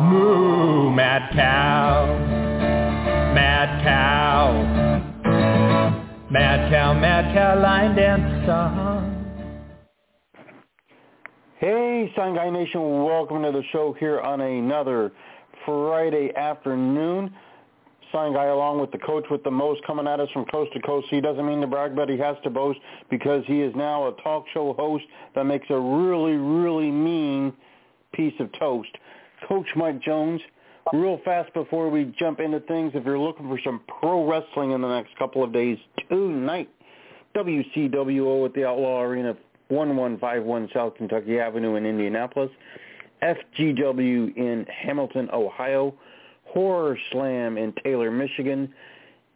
Moo, mad cow, mad cow, mad cow, mad cow, line dance song. Hey, Sign Guy Nation, welcome to the show here on another Friday afternoon. Sign Guy along with the coach with the most coming at us from coast to coast. He doesn't mean to brag, but he has to boast because he is now a talk show host that makes a really, really mean piece of toast. Coach Mike Jones. Real fast before we jump into things, if you're looking for some pro wrestling in the next couple of days, tonight, WCWO at the Outlaw Arena, 1151 South Kentucky Avenue in Indianapolis, FGW in Hamilton, Ohio, Horror Slam in Taylor, Michigan,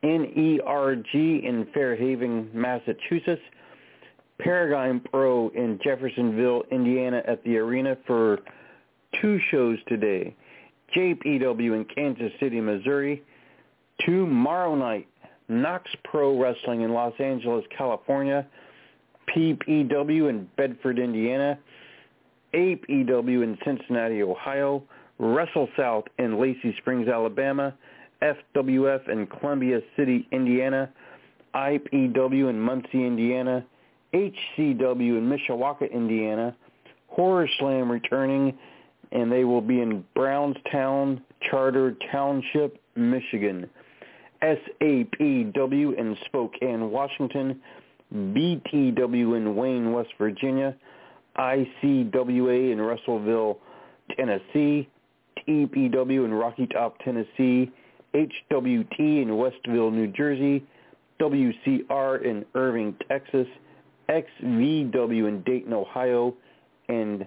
NERG in Fairhaven, Massachusetts, Paradigm Pro in Jeffersonville, Indiana at the arena for two shows today. JPW in Kansas City, Missouri. Tomorrow night, Knokx Pro Wrestling in Los Angeles, California. PPW in Bedford, Indiana. APW in Cincinnati, Ohio. Wrestle South in Lacey Springs, Alabama. FWF in Columbia City, Indiana. IPW in Muncie, Indiana. HCW in Mishawaka, Indiana. Horror Slam returning and they will be in Brownstown Charter Township, Michigan. SAPW in Spokane, Washington. BTW in Wayne, West Virginia. ICWA in Russellville, Tennessee. TPW in Rocky Top, Tennessee. HWT in Westville, New Jersey. WCR in Irving, Texas. XVW in Dayton, Ohio. And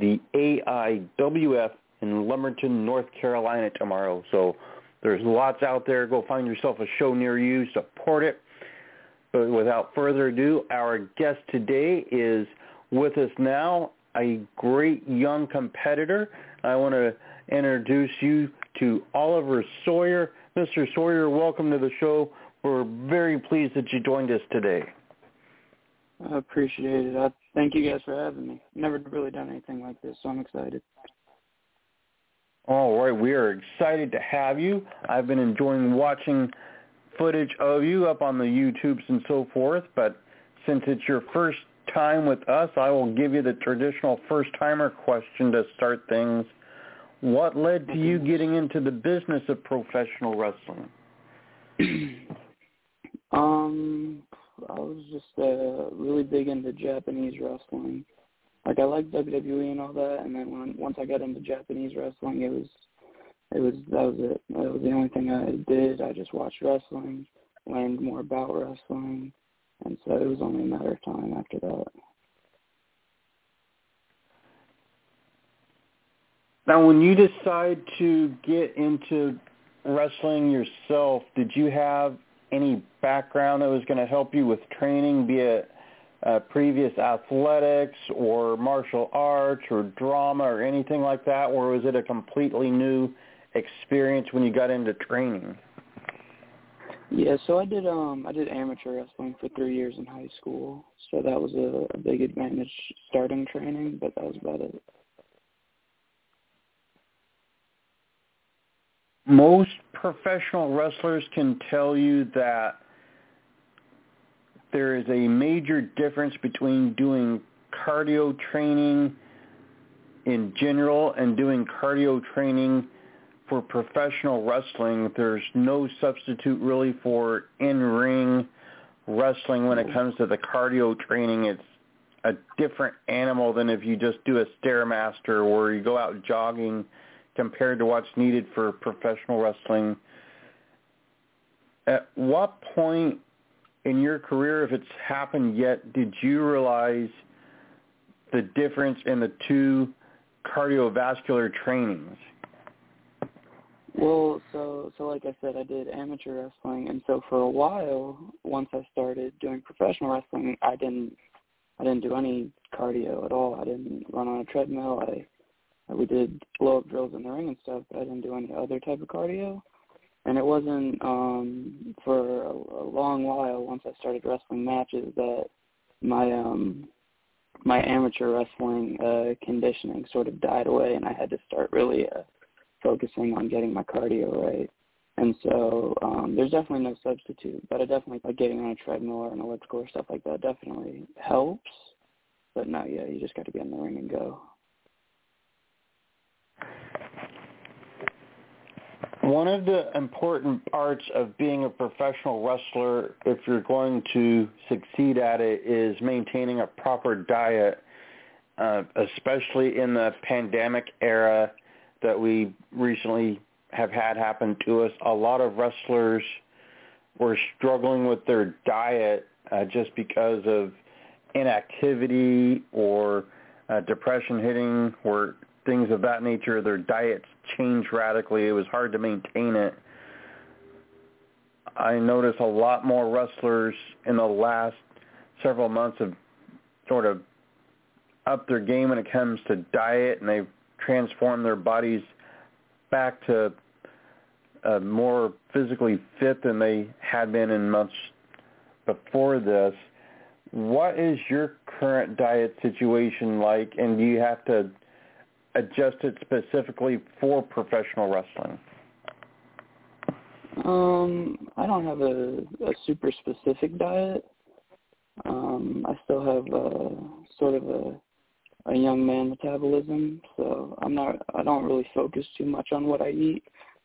the AIWF in Lumberton, North Carolina tomorrow. So there's lots out there. Go find yourself a show near you. Support it. But without further ado, our guest today is with us now, a great young competitor. I want to introduce you to Oliver Sawyer. Mr. Sawyer, welcome to the show. We're very pleased that you joined us today. I appreciate it. I thank you guys for having me. Never really done anything like this, so I'm excited. All right, we are excited to have you. I've been enjoying watching footage of you up on the YouTubes and so forth, but since it's your first time with us, I will give you the traditional first-timer question to start things. What led to you getting into the business of professional wrestling? um, I was just uh, really big into Japanese wrestling. Like I liked WWE and all that, and then when once I got into Japanese wrestling, it was it was that was it. That was the only thing I did. I just watched wrestling, learned more about wrestling, and so it was only a matter of time after that. Now, when you decide to get into wrestling yourself, did you have any background that was going to help you with training, be it uh, previous athletics or martial arts or drama or anything like that, or was it a completely new experience when you got into training? Yeah, so I did um I did amateur wrestling for three years in high school, so that was a, a big advantage starting training, but that was about it. Most professional wrestlers can tell you that there is a major difference between doing cardio training in general and doing cardio training for professional wrestling. There's no substitute really for in-ring wrestling when it comes to the cardio training. It's a different animal than if you just do a stairmaster or you go out jogging compared to what's needed for professional wrestling. At what point in your career, if it's happened yet, did you realize the difference in the two cardiovascular trainings? Well, so so like I said, I did amateur wrestling, and so for a while, once I started doing professional wrestling, I didn't I didn't do any cardio at all. I didn't run on a treadmill. I we did blow up drills in the ring and stuff, but I didn't do any other type of cardio. And it wasn't um for a, a long while once I started wrestling matches that my um my amateur wrestling uh conditioning sort of died away and I had to start really uh focusing on getting my cardio right. And so um, there's definitely no substitute, but I definitely like getting on a treadmill or an elliptical or stuff like that definitely helps. But no, yeah, you just got to get in the ring and go. One of the important parts of being a professional wrestler, if you're going to succeed at it, is maintaining a proper diet, uh, especially in the pandemic era that we recently have had happen to us. A lot of wrestlers were struggling with their diet uh, just because of inactivity or uh, depression hitting or things of that nature. Their diets changed radically. It was hard to maintain it. I noticed a lot more wrestlers in the last several months have sort of upped their game when it comes to diet, and they've transformed their bodies back to uh, more physically fit than they had been in months before this. What is your current diet situation like, and do you have to adjust it specifically for professional wrestling? Um, I don't have a, a super specific diet. Um, I still have a, sort of a a young man metabolism, so I'm not I don't really focus too much on what I eat,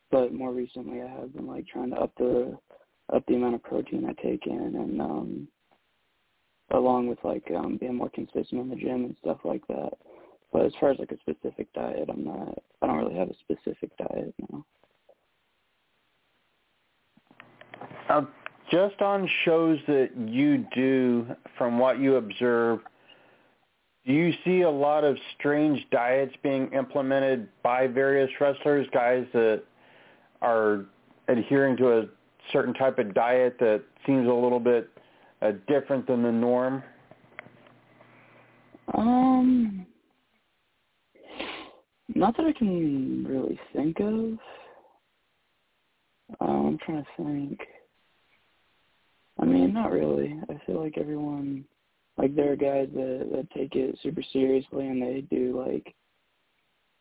but more recently I have been like trying to up the up the amount of protein I take in and um along with like um being more consistent in the gym and stuff like that. But as far as like a specific diet, I'm not I don't really have a specific diet now. Um, just on shows that you do, from what you observe, do you see a lot of strange diets being implemented by various wrestlers, guys that are adhering to a certain type of diet that seems a little bit uh, different than the norm? Um, not that I can really think of. Um, I'm trying to think. I mean, not really. I feel like everyone like there are guys that that take it super seriously and they do like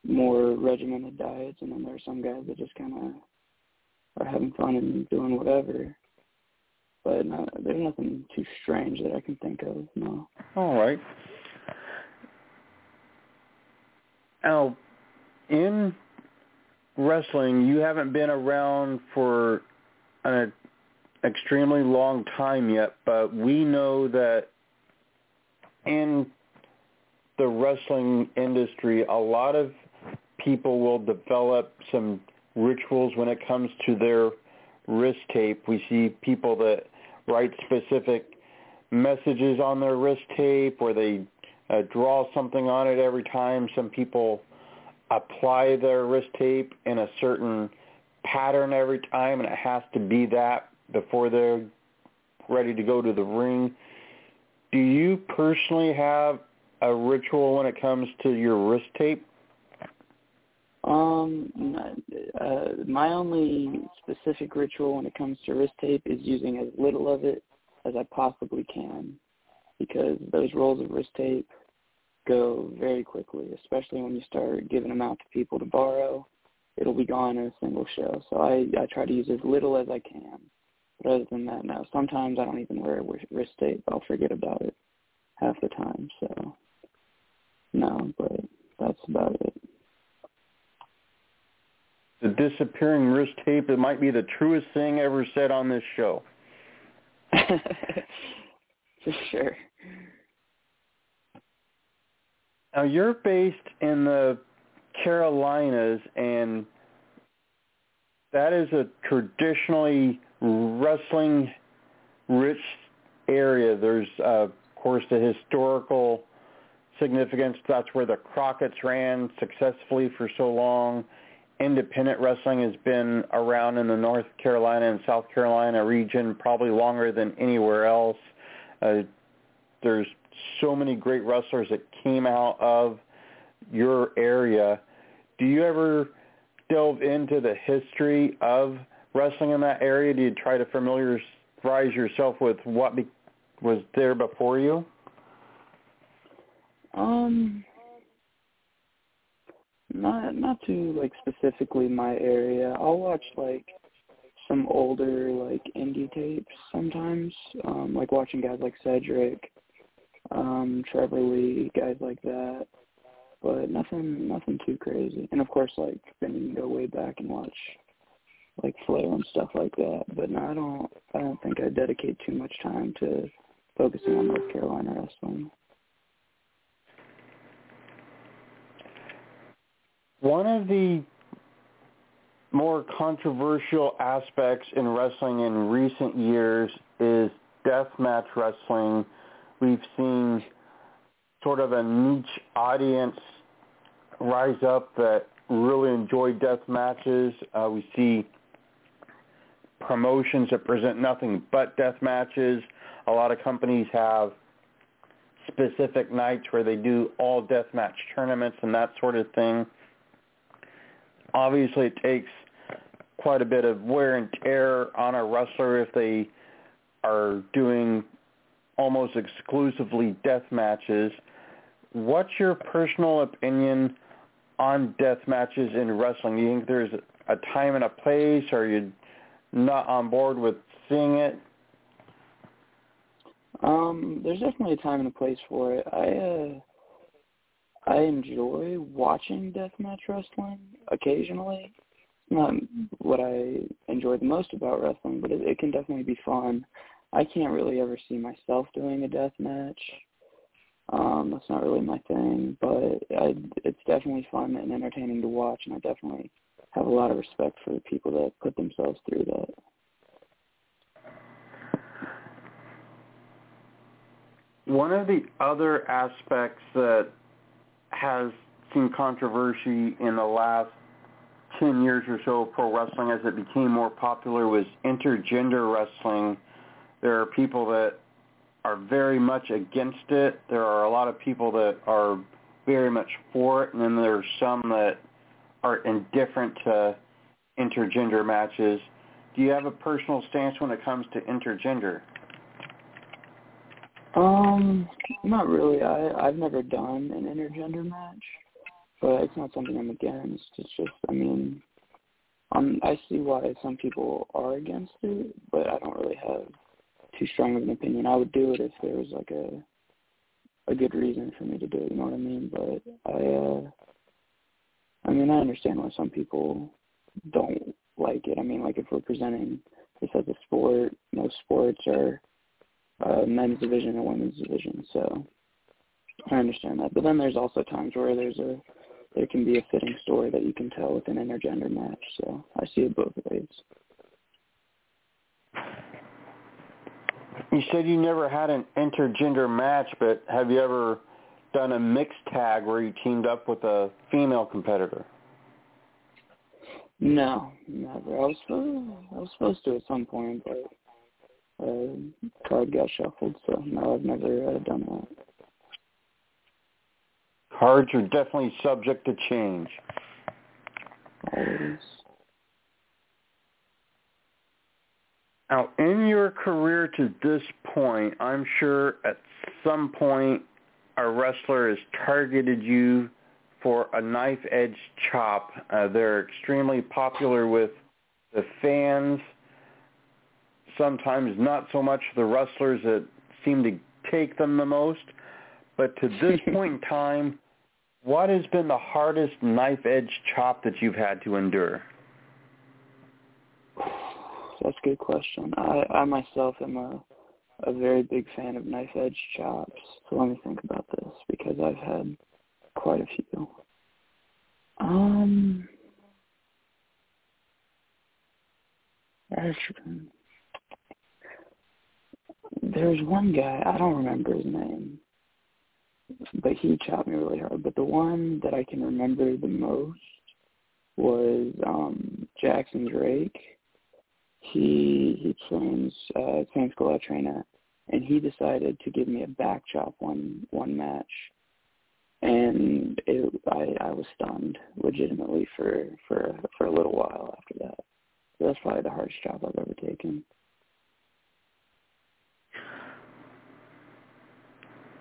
more regimented diets, and then there are some guys that just kind of are having fun and doing whatever. But no, there's nothing too strange that I can think of. No. All right. Now, in wrestling, you haven't been around for an extremely long time yet, but we know that in the wrestling industry, a lot of people will develop some rituals when it comes to their wrist tape. We see people that write specific messages on their wrist tape or they uh, draw something on it every time. Some people apply their wrist tape in a certain pattern every time and it has to be that before they're ready to go to the ring do you personally have a ritual when it comes to your wrist tape? Um, uh, my only specific ritual when it comes to wrist tape is using as little of it as I possibly can, because those rolls of wrist tape go very quickly, especially when you start giving them out to people to borrow. It'll be gone in a single show. So I I try to use as little as I can. But other than that, no. Sometimes I don't even wear wrist tape. I'll forget about it half the time. So no, but that's about it. The disappearing wrist tape, it might be the truest thing ever said on this show. For sure. Now you're based in the Carolinas and that is a traditionally wrestling rich area. There's, uh, of course, the historical significance. That's where the Crockett's ran successfully for so long. independent wrestling has been around in the North Carolina and South Carolina region probably longer than anywhere else. Uh, there's so many great wrestlers that came out of your area. Do you ever delve into the history of wrestling in that area? Do you try to familiarize yourself with what be- was there before you? Um, not not to like specifically my area. I'll watch like some older like indie tapes sometimes. Um, like watching guys like Cedric, um, Trevor Lee, guys like that. But nothing nothing too crazy. And of course like then you can go way back and watch like Flair and stuff like that. But no, I don't I don't think I dedicate too much time to focusing on North Carolina wrestling. One of the more controversial aspects in wrestling in recent years is deathmatch wrestling. We've seen sort of a niche audience rise up that really enjoy death matches. Uh, we see promotions that present nothing but death matches. A lot of companies have specific nights where they do all death match tournaments and that sort of thing obviously it takes quite a bit of wear and tear on a wrestler if they are doing almost exclusively death matches. What's your personal opinion on death matches in wrestling? Do you think there's a time and a place, or are you not on board with seeing it? Um, there's definitely a time and a place for it. I uh I enjoy watching deathmatch wrestling occasionally. Not what I enjoy the most about wrestling, but it, it can definitely be fun. I can't really ever see myself doing a death match. Um, that's not really my thing, but I, it's definitely fun and entertaining to watch, and I definitely have a lot of respect for the people that put themselves through that. One of the other aspects that has seen controversy in the last 10 years or so of pro wrestling as it became more popular was intergender wrestling. There are people that are very much against it. There are a lot of people that are very much for it, and then there are some that are indifferent to intergender matches. Do you have a personal stance when it comes to intergender? Um, not really. I I've never done an intergender match, but it's not something I'm against. It's just, I mean, um, I see why some people are against it, but I don't really have too strong of an opinion. I would do it if there was like a a good reason for me to do it. You know what I mean? But I, uh, I mean, I understand why some people don't like it. I mean, like if we're presenting this as a sport, most sports are uh, men's division and women's division. So I understand that. But then there's also times where there's a there can be a fitting story that you can tell with an intergender match. So I see it both ways. You said you never had an intergender match, but have you ever done a mixed tag where you teamed up with a female competitor? No, never. I was supposed I was supposed to at some point, but uh, card got shuffled. So no, I've never uh, done that. Cards are definitely subject to change. Always. Now, in your career to this point, I'm sure at some point a wrestler has targeted you for a knife edge chop. Uh, they're extremely popular with the fans sometimes not so much the wrestlers that seem to take them the most. But to this point in time, what has been the hardest knife edge chop that you've had to endure? That's a good question. I, I myself am a a very big fan of knife edge chops. So let me think about this because I've had quite a few. Um, there's one guy, I don't remember his name, but he chopped me really hard. But the one that I can remember the most was um Jackson Drake. He he trains uh same school I and he decided to give me a back chop one one match and it, I I was stunned legitimately for for for a little while after that. So that's probably the hardest job I've ever taken.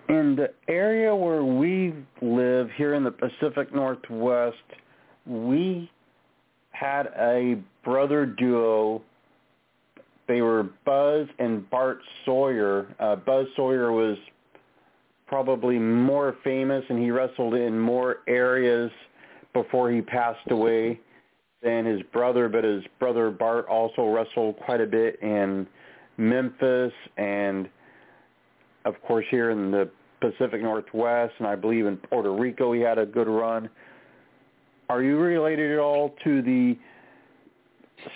In the area where we live here in the Pacific Northwest, we had a brother duo. They were Buzz and Bart Sawyer. Uh, Buzz Sawyer was probably more famous and he wrestled in more areas before he passed away than his brother, but his brother Bart also wrestled quite a bit in Memphis and of course here in the Pacific Northwest and I believe in Puerto Rico he had a good run. Are you related at all to the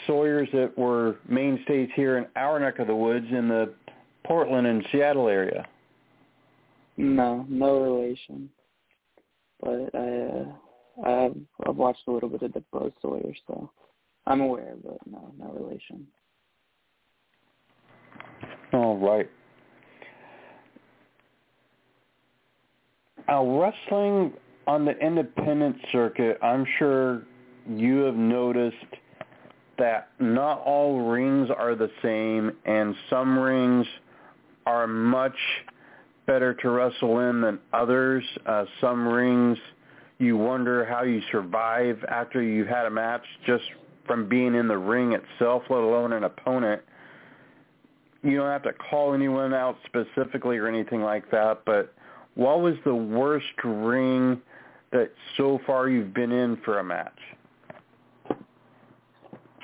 Sawyers that were mainstays here in our neck of the woods in the Portland and Seattle area? No, no relation. But I, uh, I've I've watched a little bit of the Buzz Sawyer, so I'm aware, but no, no relation. All right. Uh, wrestling on the independent circuit, I'm sure you have noticed that not all rings are the same, and some rings are much better to wrestle in than others. Uh, some rings, you wonder how you survive after you've had a match just from being in the ring itself, let alone an opponent. You don't have to call anyone out specifically or anything like that, but what was the worst ring that so far you've been in for a match?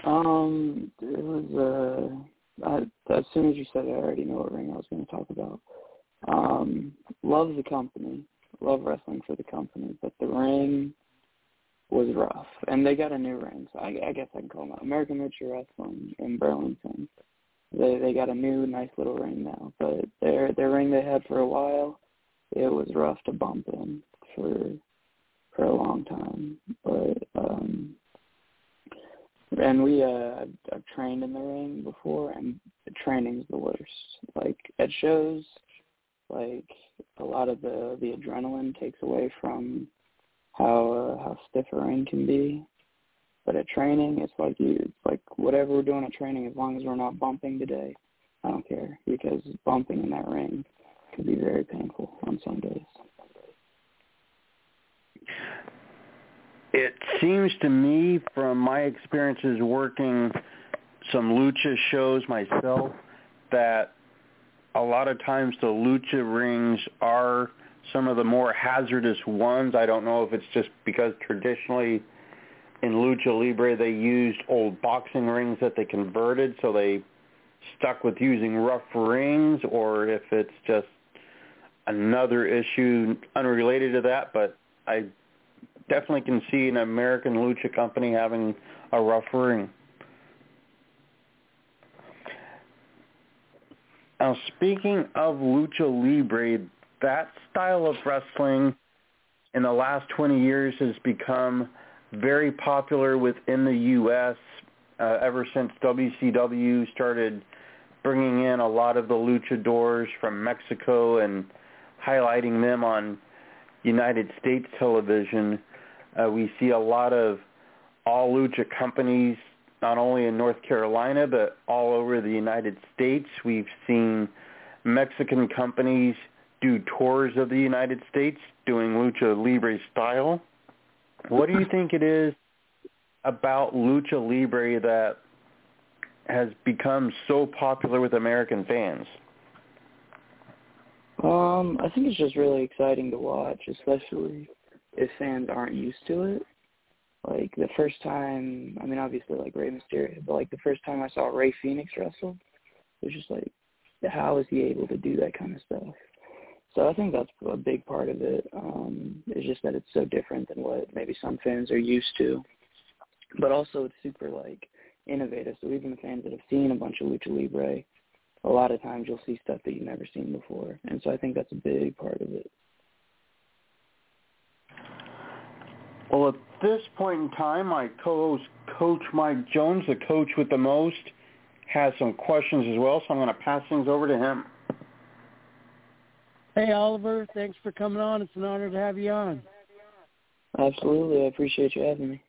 Um, it was uh, I, as soon as you said it, I already know what ring I was going to talk about. Um, love the company, love wrestling for the company, but the ring was rough, and they got a new ring. So I, I guess I can call them American Lucha Wrestling in Burlington. They they got a new nice little ring now, but their their ring they had for a while, it was rough to bump in for for a long time. But um and we uh I've, trained in the ring before and the training's the worst. Like at shows like a lot of the the adrenaline takes away from how uh, how stiff a ring can be. But at training, it's like you like whatever we're doing at training, as long as we're not bumping today, I don't care because bumping in that ring can be very painful on some days. It seems to me, from my experiences working some lucha shows myself, that a lot of times the lucha rings are some of the more hazardous ones. I don't know if it's just because traditionally in lucha libre they used old boxing rings that they converted, so they stuck with using rough rings, or if it's just another issue unrelated to that. But I definitely can see an American lucha company having a rough ring. Now, speaking of lucha libre, that style of wrestling in the last 20 years has become very popular within the U.S. Uh, ever since WCW started bringing in a lot of the luchadors from Mexico and highlighting them on United States television. Uh, we see a lot of all lucha companies not only in North Carolina but all over the United States. We've seen Mexican companies do tours of the United States doing lucha libre style. What do you think it is about lucha libre that has become so popular with American fans? Um, I think it's just really exciting to watch, especially if fans aren't used to it. Like the first time, I mean, obviously like Rey Mysterio, but like the first time I saw Rey Fenix wrestle, it was just like, how is he able to do that kind of stuff? So I think that's a big part of it. Um, it's just that it's so different than what maybe some fans are used to, but also it's super like innovative. So even the fans that have seen a bunch of lucha libre, a lot of times you'll see stuff that you've never seen before, and so I think that's a big part of it. Well, at this point in time, my co-host, Coach Mike Jones, the coach with the most, has some questions as well, so I'm going to pass things over to him. Hey, Oliver. Thanks for coming on. It's an honor to have you on. Absolutely. I appreciate you having me.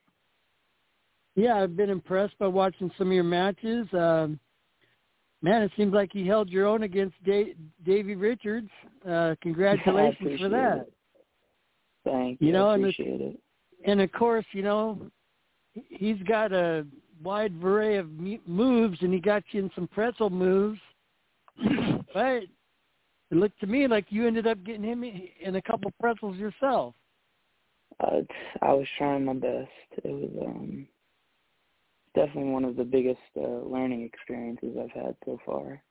Yeah, I've been impressed by watching some of your matches. Um, man, it seems like you held your own against da- Davey Richards. Uh, congratulations for that. It. Thank you. You know, I and appreciate it. And of course, you know, he's got a wide array of moves, and he got you in some pretzel moves. but it looked to me like you ended up getting him in a couple pretzels yourself. Uh, I was trying my best. It was um definitely one of the biggest uh, learning experiences I've had so far.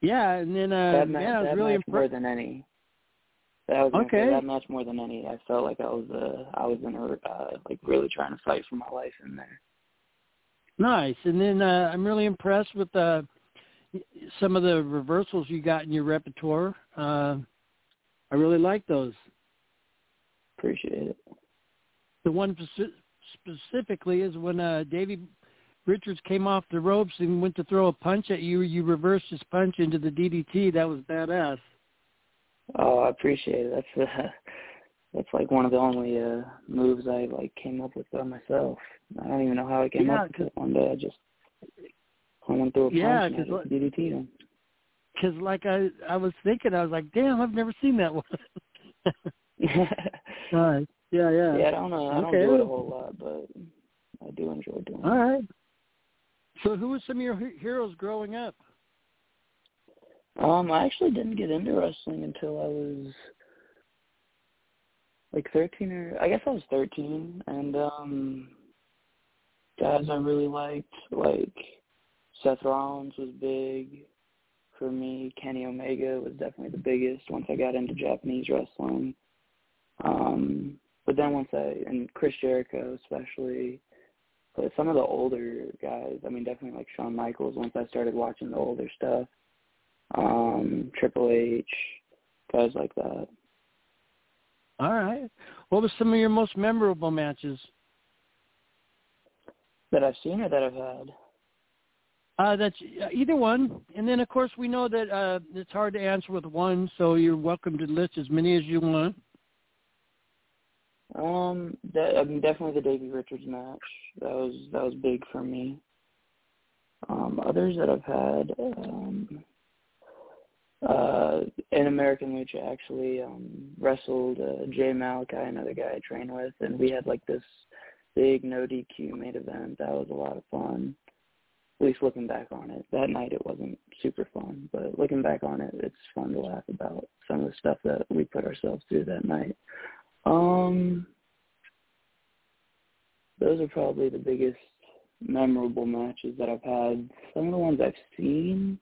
Yeah, and then uh, that match, yeah, I was that really match more than any. That was okay. That match more than any. I felt like I was uh, I was in a uh, like really trying to fight for my life in there. Nice, and then uh, I'm really impressed with uh, some of the reversals you got in your repertoire. Uh, I really like those. Appreciate it. The one specifically is when uh, Davey Richards came off the ropes and went to throw a punch at you. You reversed his punch into the DDT. That was badass. Oh, I appreciate it. That's uh, that's like one of the only uh, moves I like came up with by myself. I don't even know how I came yeah, up with it. One day I just I went through a punch yeah, and I just DDT'd him. Because like I I was thinking, I was like, damn, I've never seen that one. Right. Yeah, yeah. Yeah, I don't know. I Okay. don't do it a whole lot, but I do enjoy doing All it. right. So who were some of your heroes growing up? Um, I actually didn't get into wrestling until I was like thirteen or I guess I was thirteen and um guys I really liked, like Seth Rollins was big for me. Kenny Omega was definitely the biggest once I got into Japanese wrestling. Um but then once I and Chris Jericho especially but some of the older guys, I mean definitely like Shawn Michaels once I started watching the older stuff. Um, Triple H, guys like that. All right. What were some of your most memorable matches? That I've seen or that I've had? Uh, that's uh, either one. And then, of course, we know that uh, it's hard to answer with one, so you're welcome to list as many as you want. Um, that, I mean, definitely the Davey Richards match. That was that was big for me. Um, others that I've had, um, uh, in American Lucha actually um, wrestled uh, Jay Malachi, another guy I train with, and we had like this big no DQ main event. That was a lot of fun. At least looking back on it, that night it wasn't super fun, but looking back on it, it's fun to laugh about some of the stuff that we put ourselves through that night. Um, those are probably the biggest memorable matches that I've had. Some of the ones I've seen,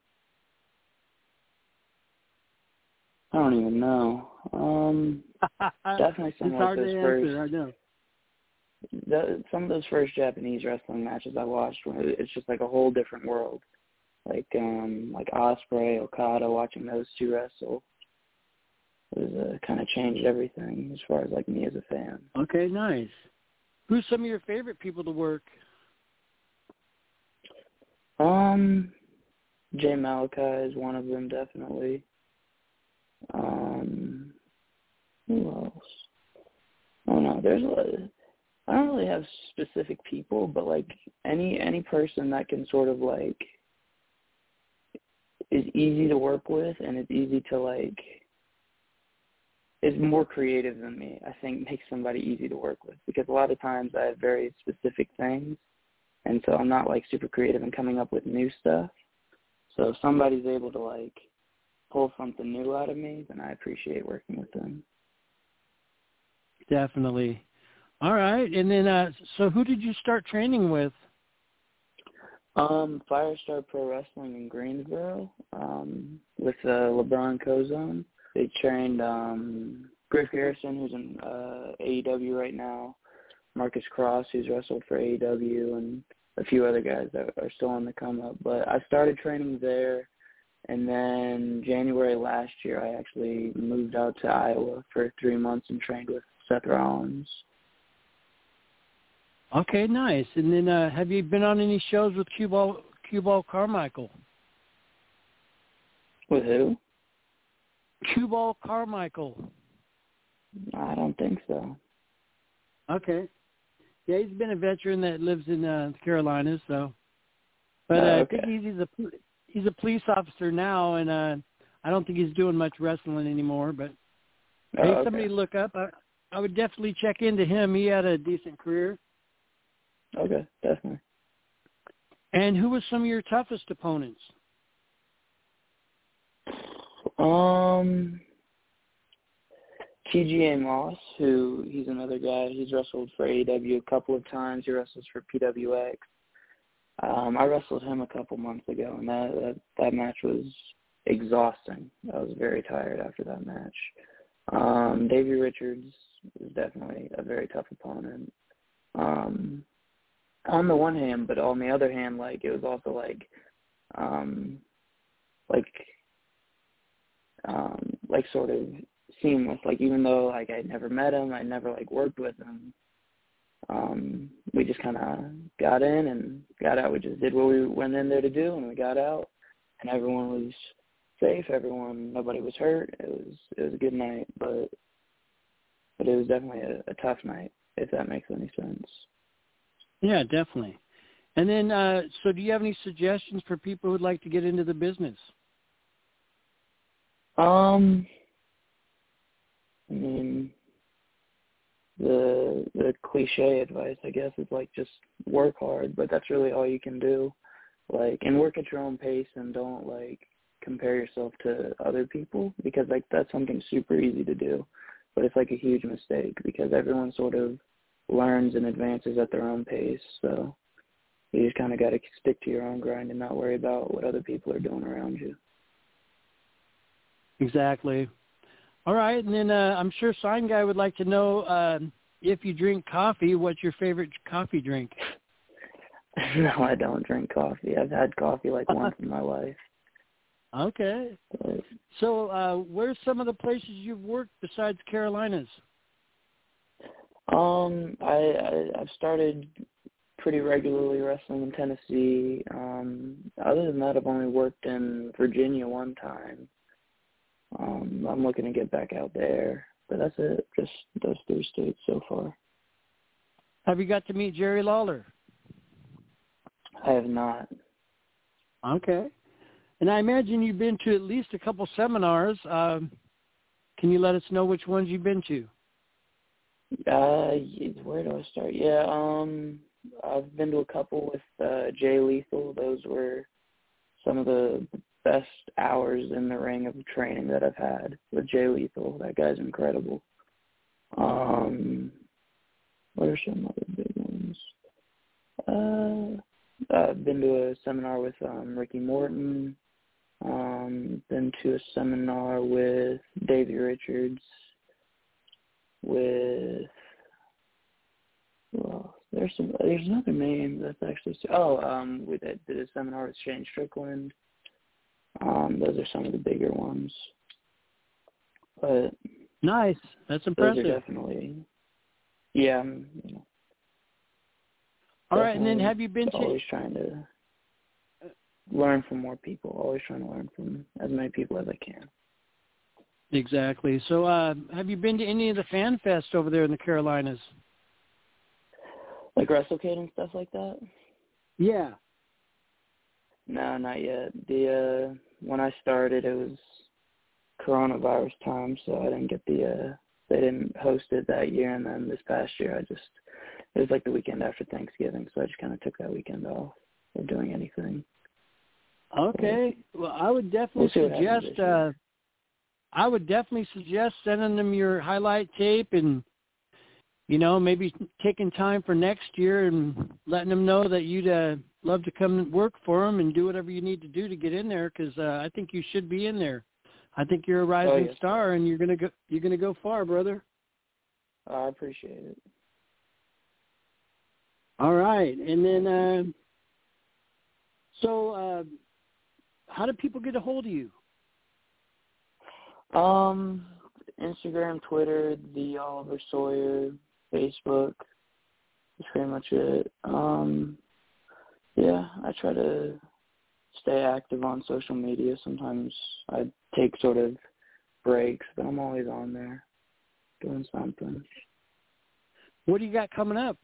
I don't even know. Um, definitely some hard those first. I know. The, some of those first Japanese wrestling matches I watched, it's just like a whole different world. Like um, like Ospreay, Okada, watching those two wrestle was uh, kind of changed everything as far as like me as a fan. Okay, nice. Who's some of your favorite people to work? Um, Jay Malachi is one of them, definitely. Um, who else? I don't know. There's a. I don't really have specific people, but like any any person that can sort of like is easy to work with and is easy to like is more creative than me, I think makes somebody easy to work with because a lot of times I have very specific things and so I'm not like super creative in coming up with new stuff. So if somebody's able to like pull something new out of me, then I appreciate working with them. Definitely. All right, and then uh, so who did you start training with? Um, Firestar Pro Wrestling in Greensboro, um, with uh, LeBron Cozone. They trained um Griff Garrison, who's in uh AEW right now, Marcus Cross, who's wrestled for AEW, and a few other guys that are still on the come up. But I started training there, and then January last year, I actually moved out to Iowa for three months and trained with Seth Rollins. Okay, nice. And then uh have you been on any shows with Cue Ball Cue Ball Carmichael? With who? Cue Ball Carmichael. I don't think so. Okay. Yeah, he's been a veteran that lives in uh, the Carolinas, so. But uh, Oh, I think he's, he's a he's a police officer now, and uh I don't think he's doing much wrestling anymore. But Oh, hey, okay. somebody look up. I, I would definitely check into him. He had a decent career. Okay, definitely. And who was some of your toughest opponents? Um, TGA Moss, who he's another guy. He's wrestled for AEW a couple of times. He wrestles for PWX. Um, I wrestled him a couple months ago, and that that, that match was exhausting. I was very tired after that match. Um, Davey Richards is definitely a very tough opponent. Um, on the one hand, but on the other hand, like it was also like, um, like um like sort of seamless like even though like i'd never met him i never like worked with him um we just kind of got in and got out. We just did what we went in there to do and we got out. And everyone was safe. Everyone nobody was hurt. It was it was a good night but but it was definitely a, a tough night if that makes any sense. Yeah, definitely. And then, uh, so do you have any suggestions for people who'd like to get into the business? Um, I mean, the the cliche advice, I guess, is like just work hard, but that's really all you can do. Like, and work at your own pace, and don't like compare yourself to other people because like that's something super easy to do, but it's like a huge mistake because everyone sort of learns and advances at their own pace. So you just kind of got to stick to your own grind and not worry about what other people are doing around you. Exactly. All right, and then uh, I'm sure Sign Guy would like to know uh, if you drink coffee, what's your favorite coffee drink? no, I don't drink coffee. I've had coffee like once in my life. Okay. So, uh, where's some of the places you've worked besides Carolinas? um, I, I I've started pretty regularly wrestling in Tennessee. Um, other than that, I've only worked in Virginia one time. Um, I'm looking to get back out there, but that's it. Just those three states so far. Have you got to meet Jerry Lawler? I have not. Okay. And I imagine you've been to at least a couple seminars. Um, can you let us know which ones you've been to? Uh, where do I start? Yeah, um, I've been to a couple with uh, Jay Lethal. Those were some of the best hours in the ring of training that I've had with Jay Lethal. That guy's incredible. Um, what are some other big ones? Uh, I've been to a seminar with um, Ricky Morton. Um, been to a seminar with Davey Richards. With well, there's some. There's another name that's actually. Oh, um, we did, did a seminar with Shane Strickland. Um, those are some of the bigger ones. But Nice. That's impressive. those are definitely. Yeah, I'm, you know, All right, and then have you been to always trying to learn from more people. Always trying to learn from as many people as I can. Exactly. So, uh, have you been to any of the fan fest over there in the Carolinas? Like WrestleCade and stuff like that. Yeah. No, not yet. The uh when I started it was coronavirus time, so I didn't get the uh they didn't host it that year and then this past year I just it was like the weekend after Thanksgiving, so I just kinda took that weekend off of doing anything. Okay. Well, I would definitely We'll see what happens suggest. Uh, I would definitely suggest sending them your highlight tape and, you know, maybe taking time for next year and letting them know that you'd uh, love to come and work for them and do whatever you need to do to get in there because uh, I think you should be in there. I think you're a rising yes. star and you're gonna go. You're gonna go far, brother. I appreciate it. All right, and then uh, so uh, how do people get a hold of you? Um Instagram, Twitter, the Oliver Sawyer, Facebook. That's pretty much it. Um, yeah, I try to stay active on social media. Sometimes I take sort of breaks, but I'm always on there doing something. What do you got coming up?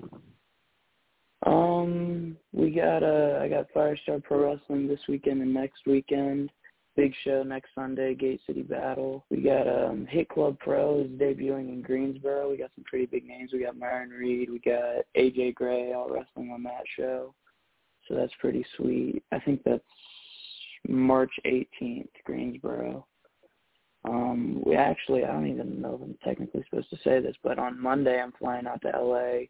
Um, we got uh, I got Firestar Pro Wrestling this weekend and next weekend. Big show next Sunday, Gate City Battle. We got um Hit Club Pro is debuting in Greensboro. We got some pretty big names. We got Myron Reed. We got AJ Gray all wrestling on that show. So that's pretty sweet. I think that's March 18th, Greensboro. Um, we actually, I don't even know if I'm technically supposed to say this, but on Monday I'm flying out to LA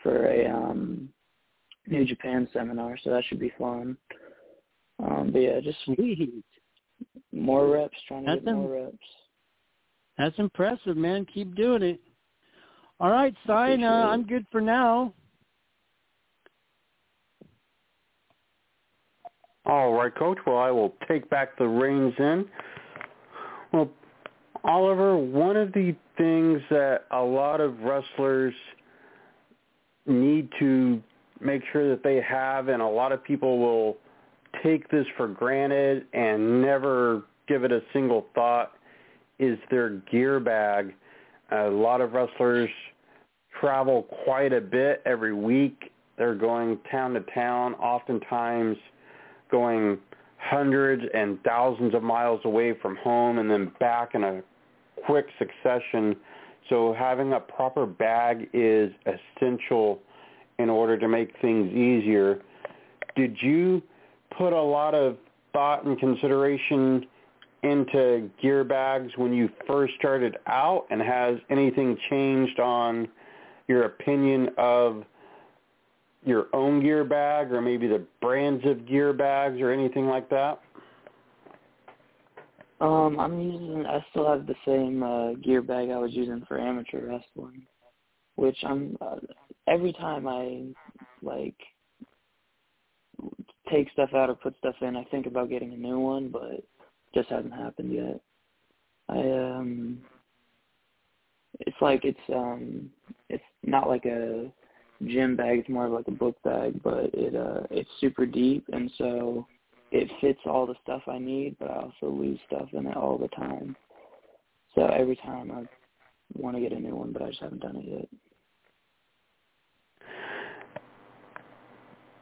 for a um, New Japan seminar, so that should be fun. Um, but yeah, just Sweet. more reps, trying to That's get im- more reps. That's impressive, man. Keep doing it. All right, sign. Uh, I'm good for now. All right, Coach. Well, I will take back the reins in. Well, Oliver, one of the things that a lot of wrestlers need to make sure that they have, and a lot of people will take this for granted and never give it a single thought, is their gear bag. A lot of wrestlers travel quite a bit every week. They're going town to town, oftentimes going hundreds and thousands of miles away from home and then back in a quick succession. So having a proper bag is essential in order to make things easier. Did you put a lot of thought and consideration into gear bags when you first started out and has anything changed on your opinion of your own gear bag or maybe the brands of gear bags or anything like that? Um, I'm using. I still have the same uh, gear bag I was using for amateur wrestling, which I'm. Uh, every time I like take stuff out or put stuff in, I think about getting a new one, but just hasn't happened yet. I um, it's like it's um, it's not like a gym bag. It's more of like a book bag, but it uh, it's super deep, and so it fits all the stuff I need, but I also lose stuff in it all the time. So every time I want to get a new one, but I just haven't done it yet.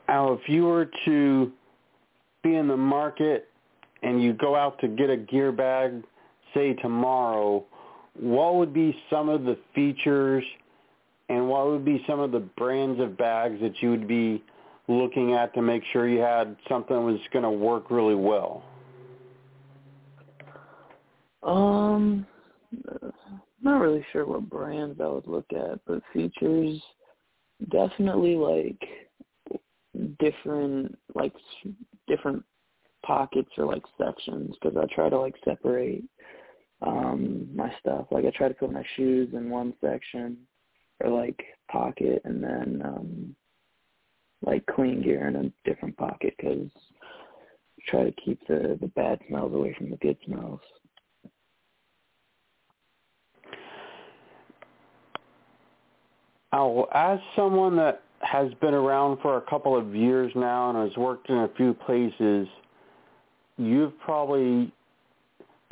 Now, if you were to be in the market and you go out to get a gear bag, say tomorrow, what would be some of the features and what would be some of the brands of bags that you would be looking at to make sure you had something that was going to work really well? Um, not really sure what brands I would look at, but features definitely like different like different pockets or like sections because I try to like separate um my stuff. Like I try to put my shoes in one section or like pocket and then um like clean gear in a different pocket because try to keep the the bad smells away from the good smells. Now, as someone that has been around for a couple of years now and has worked in a few places, you've probably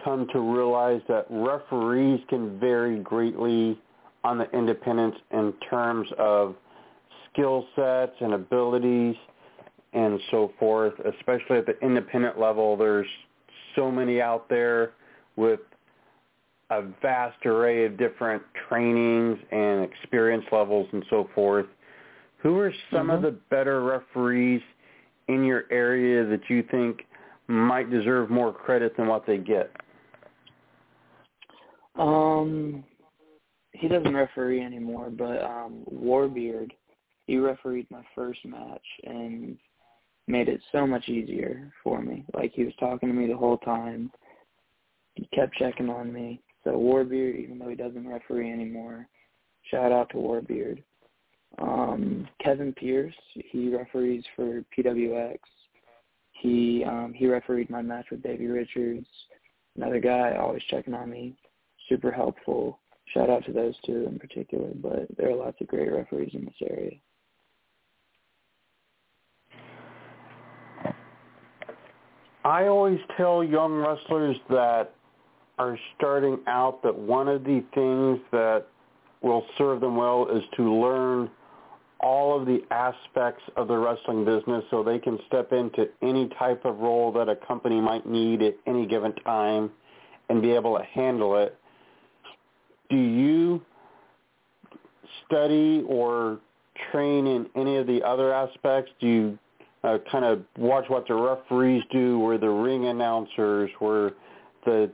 come to realize that referees can vary greatly on the independents in terms of skill sets and abilities and so forth, especially at the independent level. There's so many out there with a vast array of different trainings and experience levels and so forth. Who are some of Mhm. the better referees in your area that you think might deserve more credit than what they get? Um, he doesn't referee anymore, but um, Warbeard, he refereed my first match and made it so much easier for me. Like he was talking to me the whole time. He kept checking on me. So Warbeard, even though he doesn't referee anymore, shout out to Warbeard. Um, Kevin Pierce, he referees for PWX. He um, he refereed my match with Davey Richards. Another guy always checking on me. super helpful. Shout out to those two in particular, but there are lots of great referees in this area. I always tell young wrestlers that are starting out that one of the things that will serve them well is to learn all of the aspects of the wrestling business so they can step into any type of role that a company might need at any given time and be able to handle it. Do you study or train in any of the other aspects? Do you uh, kind of watch what the referees do, or the ring announcers, or the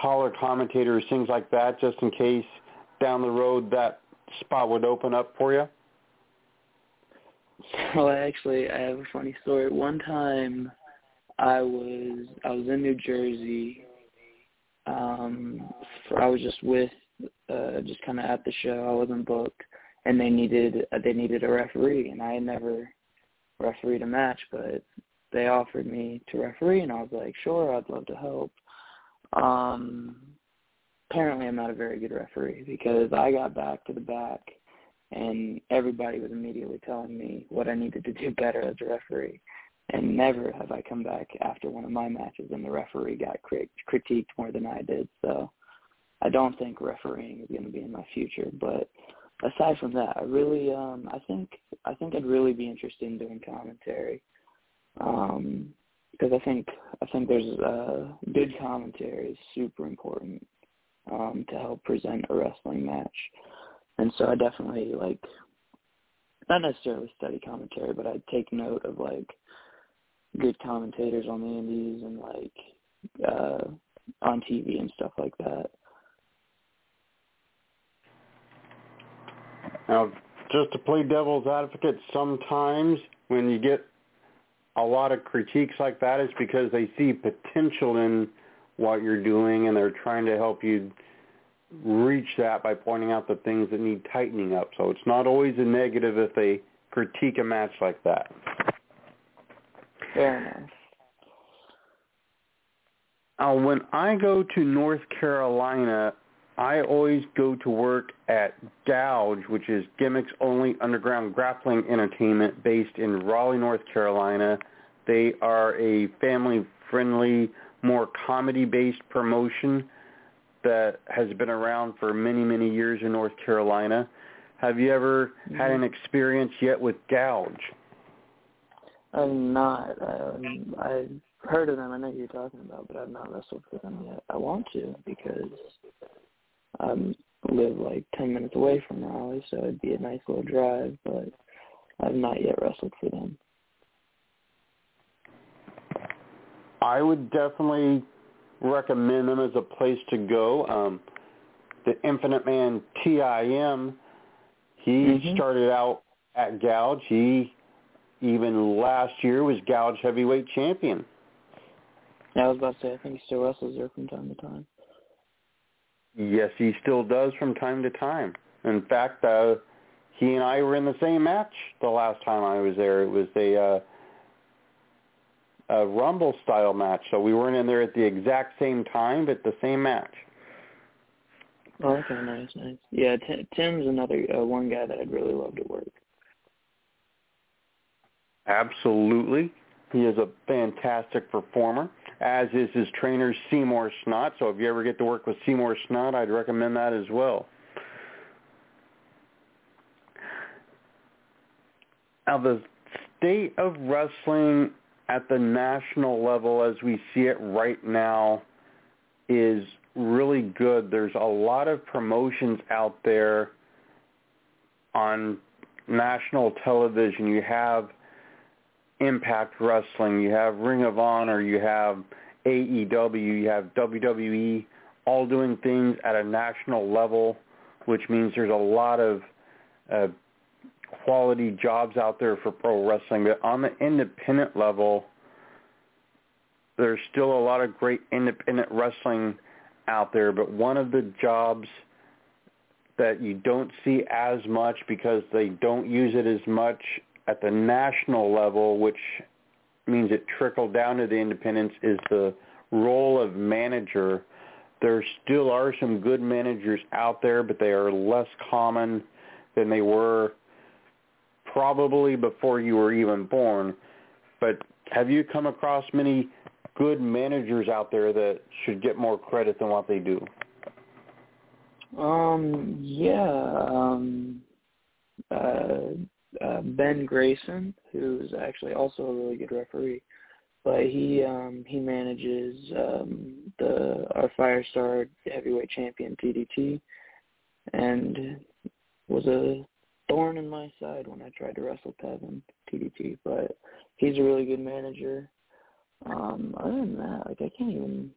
caller commentators, things like that, just in case down the road that spot would open up for you? Well, actually, I have a funny story. One time, I was I was in New Jersey. Um, for, I was just with, uh, just kind of at the show. I wasn't booked, and they needed they needed a referee, and I had never refereed a match, but they offered me to referee, and I was like, sure, I'd love to help. Um, apparently, I'm not a very good referee because I got back to the back, and everybody was immediately telling me what I needed to do better as a referee. And never have I come back after one of my matches and the referee got crit- critiqued more than I did. So I don't think refereeing is going to be in my future, but aside from that, I really um I think I think I'd really be interested in doing commentary. Um because I think I think there's uh good commentary is super important um to help present a wrestling match. And so I definitely like not necessarily study commentary, but I take note of like good commentators on the indies and like uh on TV and stuff like that. Now, just to play devil's advocate, sometimes when you get a lot of critiques like that, it's because they see potential in what you're doing and they're trying to help you reach that by pointing out the things that need tightening up. So it's not always a negative if they critique a match like that. Fair enough. Uh, when I go to North Carolina, I always go to work at Gouge, which is Gimmicks Only Underground Grappling Entertainment based in Raleigh, North Carolina. They are a family-friendly, more comedy-based promotion that has been around for many, many years in North Carolina. Have you ever had an experience yet with Gouge? I'm not. Um, I've heard of them. I know who you're talking about, but I've not wrestled for them yet. I want to because um, live like 10 minutes away from Raleigh, so it'd be a nice little drive, but I've not yet wrestled for them. I would definitely recommend them as a place to go. Um, the Infinite Man TIM, he Mhm. started out at Gouge. He even last year was Gouge heavyweight champion. Yeah, I was about to say, I think he still wrestles there from time to time. Yes, he still does from time to time. In fact, uh, he and I were in the same match the last time I was there. It was a, uh, a Rumble style match, so we weren't in there at the exact same time, but the same match. Oh, okay, nice, nice. Yeah, T- Tim's another uh, one guy that I'd really love to work. Absolutely. He is a fantastic performer, as is his trainer Seymour Snot. So if you ever get to work with Seymour Snot, I'd recommend that as well. Now, the state of wrestling at the national level as we see it right now is really good. There's a lot of promotions out there on national television. You have Impact Wrestling, you have Ring of Honor, you have AEW, you have WWE, all doing things at a national level, which means there's a lot of uh, quality jobs out there for pro wrestling. But on the independent level, there's still a lot of great independent wrestling out there. But one of the jobs that you don't see as much because they don't use it as much at the national level, which means it trickled down to the independents, is the role of manager there still are some good managers out there, but they are less common than they were probably before you were even born. But have you come across many good managers out there that should get more credit than what they do? Um, yeah. Um, uh, uh, Ben Grayson, who's actually also a really good referee, but he um, he manages um, the our Firestar heavyweight champion TDT, and was a thorn in my side when I tried to wrestle Tevin TDT. But he's a really good manager. Um, other than that, like I can't even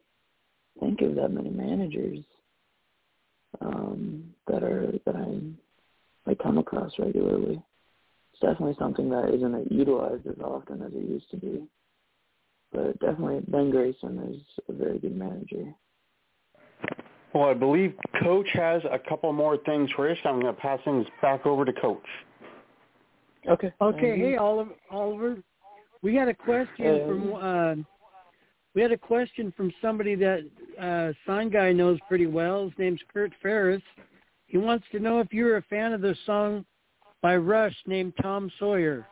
think of that many managers um, that are that I I come across regularly. It's definitely something that isn't utilized as often as it used to be. But definitely Ben Grayson is a very good manager. Well, I believe Coach has a couple more things for us. I'm going to pass things back over to Coach. Okay. Okay. Hey, Oliver. Oliver, we had a question from uh, we had a question from somebody that uh, sign guy knows pretty well. His name's Kurt Ferris. He wants to know if you're a fan of the song by Rush named Tom Sawyer.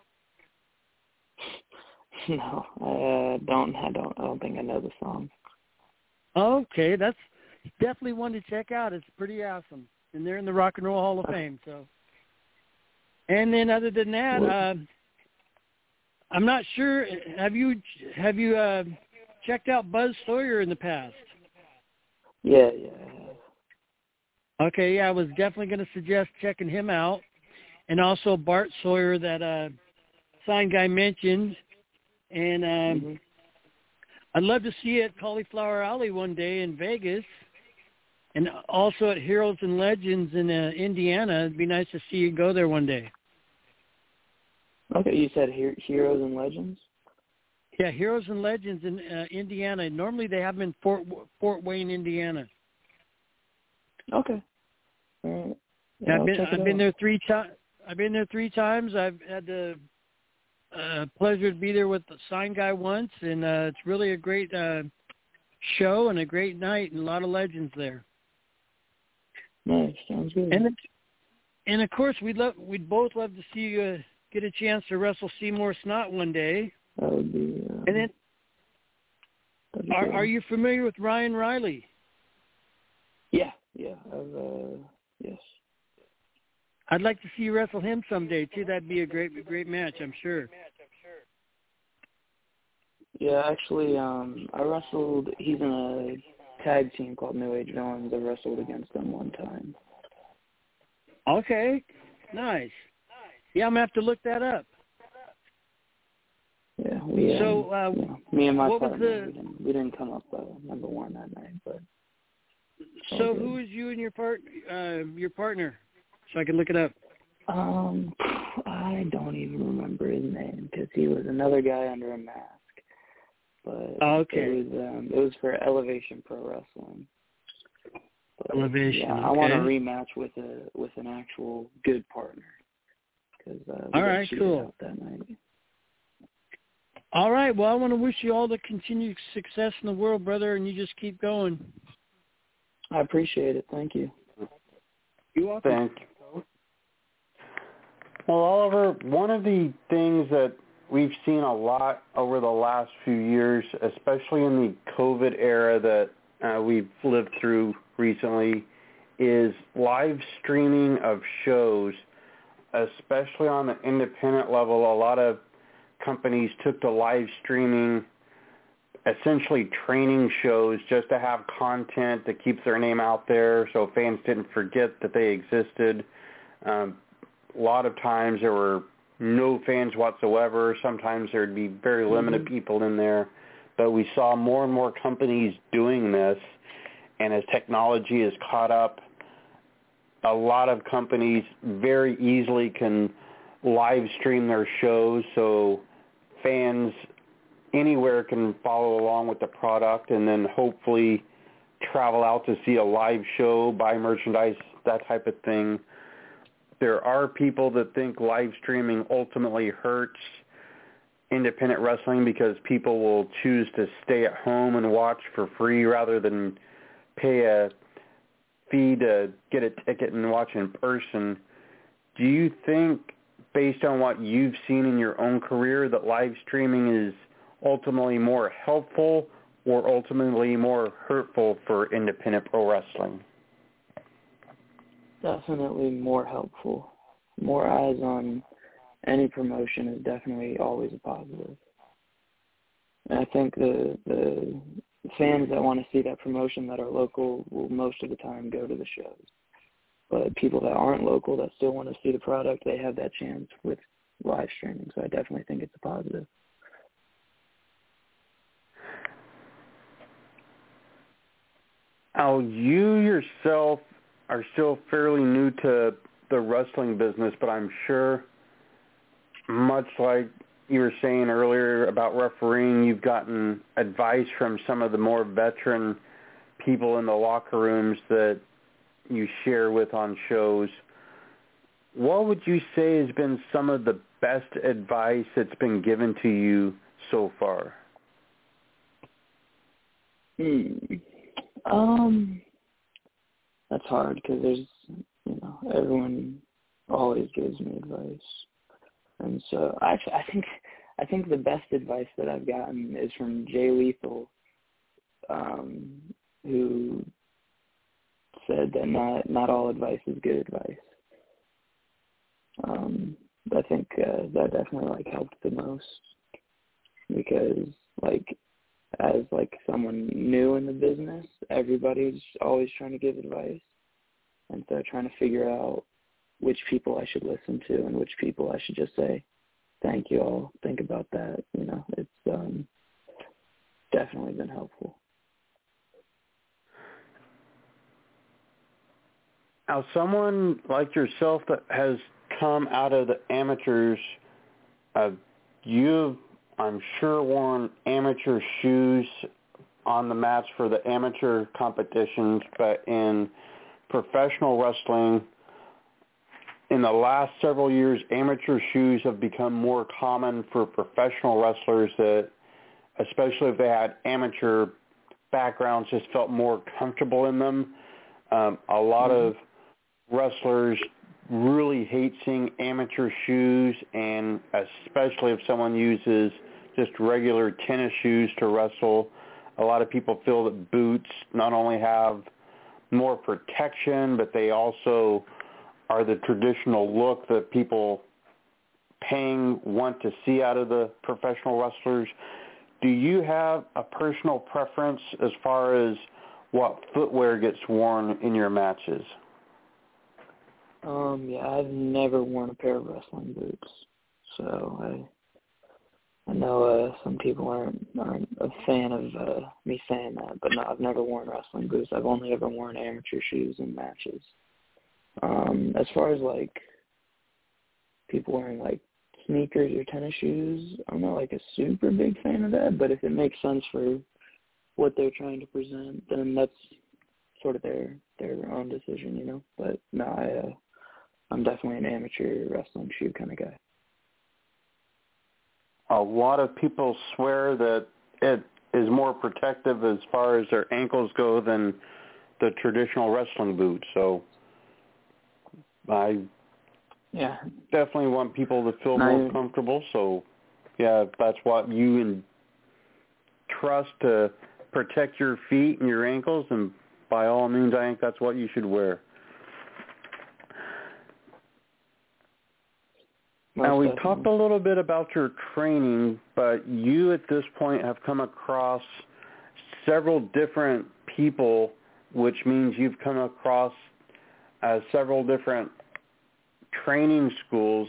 No, I uh, don't. I don't. I don't think I know the song. Okay, that's definitely one to check out. It's pretty awesome, and they're in the Rock and Roll Hall of Fame. So, and then other than that, uh, I'm not sure. Have you have you uh, checked out Buzz Sawyer in the past? Yeah, yeah. Okay, yeah, I was definitely going to suggest checking him out, and also Bart Sawyer that uh, sign guy mentioned, and um, mm-hmm. I'd love to see you at Cauliflower Alley one day in Vegas, and also at Heroes and Legends in uh, Indiana. It'd be nice to see you go there one day. Okay, you said Her- Heroes and Legends. Yeah, Heroes and Legends in uh, Indiana. Normally they have them in Fort Fort Wayne, Indiana. Okay. All right. Yeah, I've been I've been there three times. I've been there three times. I've had the uh, pleasure to be there with the sign guy once, and uh, it's really a great uh, show and a great night, and a lot of legends there. Nice, sounds good. And and of course, we'd love we'd both love to see you uh, get a chance to wrestle Seymour Snot one day. That would be. Um, and then, are are you familiar with Ryan Riley? Yeah, yeah, I've uh, yes. I'd like to see you wrestle him someday too. That'd be a great great match, I'm sure. Yeah, actually, um, I wrestled. He's in a tag team called New Age Villains. I wrestled against them one time. Okay, nice. Yeah, I'm gonna have to look that up. Yeah, we. So, um, uh, yeah, me and my partner, the- we, didn't, we didn't come up uh, number one that night, but. So, who is you and your part uh, your partner? So I can look it up. Um, I don't even remember his name because he was another guy under a mask. But Okay. it was um, it was for Elevation Pro Wrestling. But, Elevation, Yeah, I want a rematch with a with an actual good partner. Cause, uh, we All got right, cheated cool. That night. All right. Well, I want to wish you all the continued success in the world, brother, and you just keep going. I appreciate it. Thank you. You welcome. Thank you. Well, Oliver, one of the things that we've seen a lot over the last few years, especially in the COVID era that uh, we've lived through recently, is live streaming of shows, especially on the independent level. A lot of companies took to live streaming essentially training shows just to have content that keeps their name out there so fans didn't forget that they existed. Um, lot of times there were no fans whatsoever. Sometimes there'd be very limited Mhm. people in there. But we saw more and more companies doing this. And as technology has caught up, a lot of companies very easily can live stream their shows so fans anywhere can follow along with the product and then hopefully travel out to see a live show, buy merchandise, that type of thing. There are people that think live streaming ultimately hurts independent wrestling because people will choose to stay at home and watch for free rather than pay a fee to get a ticket and watch in person. Do you think, based on what you've seen in your own career, that live streaming is ultimately more helpful or ultimately more hurtful for independent pro wrestling? Definitely more helpful. More eyes on any promotion is definitely always a positive. And I think the the fans that want to see that promotion that are local will most of the time go to the shows. But people that aren't local that still want to see the product, they have that chance with live streaming. So I definitely think it's a positive. Now, you yourself are still fairly new to the wrestling business, but I'm sure, much like you were saying earlier about refereeing, you've gotten advice from some of the more veteran people in the locker rooms that you share with on shows. What would you say has been some of the best advice that's been given to you so far? Hmm. Um, that's hard because there's, you know, everyone always gives me advice. And so actually, I think I think the best advice that I've gotten is from Jay Lethal, um, who said that not not all advice is good advice. Um, I think uh, that definitely like helped the most because like as like someone new in the business, everybody's always trying to give advice, and so trying to figure out which people I should listen to and which people I should just say, thank you all, think about that. You know, it's um, definitely been helpful. Now, someone like yourself that has come out of the amateurs, uh, you've, I'm sure, worn amateur shoes on the mats for the amateur competitions, but in professional wrestling, in the last several years, amateur shoes have become more common for professional wrestlers that, especially if they had amateur backgrounds, just felt more comfortable in them. Um, a lot mm-hmm. of wrestlers really hate seeing amateur shoes, and especially if someone uses just regular tennis shoes to wrestle. A lot of people feel that boots not only have more protection, but they also are the traditional look that people paying want to see out of the professional wrestlers. Do you have a personal preference as far as what footwear gets worn in your matches? Um, yeah, I've never worn a pair of wrestling boots, so I know uh, some people aren't aren't a fan of uh, me saying that, but no, I've never worn wrestling boots. I've only ever worn amateur shoes in matches. Um, as far as like people wearing like sneakers or tennis shoes, I'm not like a super big fan of that, but if it makes sense for what they're trying to present, then that's sort of their their own decision, you know. But no, I uh, I'm definitely an amateur wrestling shoe kind of guy. A lot of people swear that it is more protective as far as their ankles go than the traditional wrestling boot. So I yeah definitely want people to feel more comfortable. So yeah, that's what you and trust to protect your feet and your ankles, and by all means, I think that's what you should wear. Now we talked a little bit about your training, but you at this point have come across several different people, which means you've come across uh, several different training schools,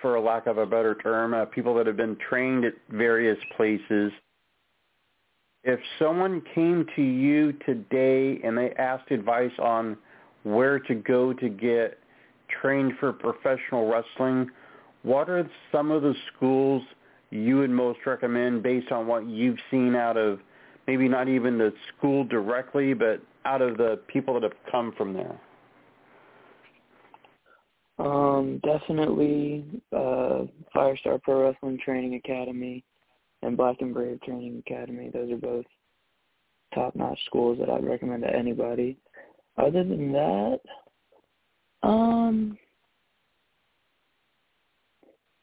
for a lack of a better term, uh, people that have been trained at various places. If someone came to you today and they asked advice on where to go to get trained for professional wrestling, what are some of the schools you would most recommend based on what you've seen out of maybe not even the school directly, but out of the people that have come from there? Um, definitely uh, Firestar Pro Wrestling Training Academy and Black and Brave Training Academy. Those are both top-notch schools that I'd recommend to anybody. Other than that, um,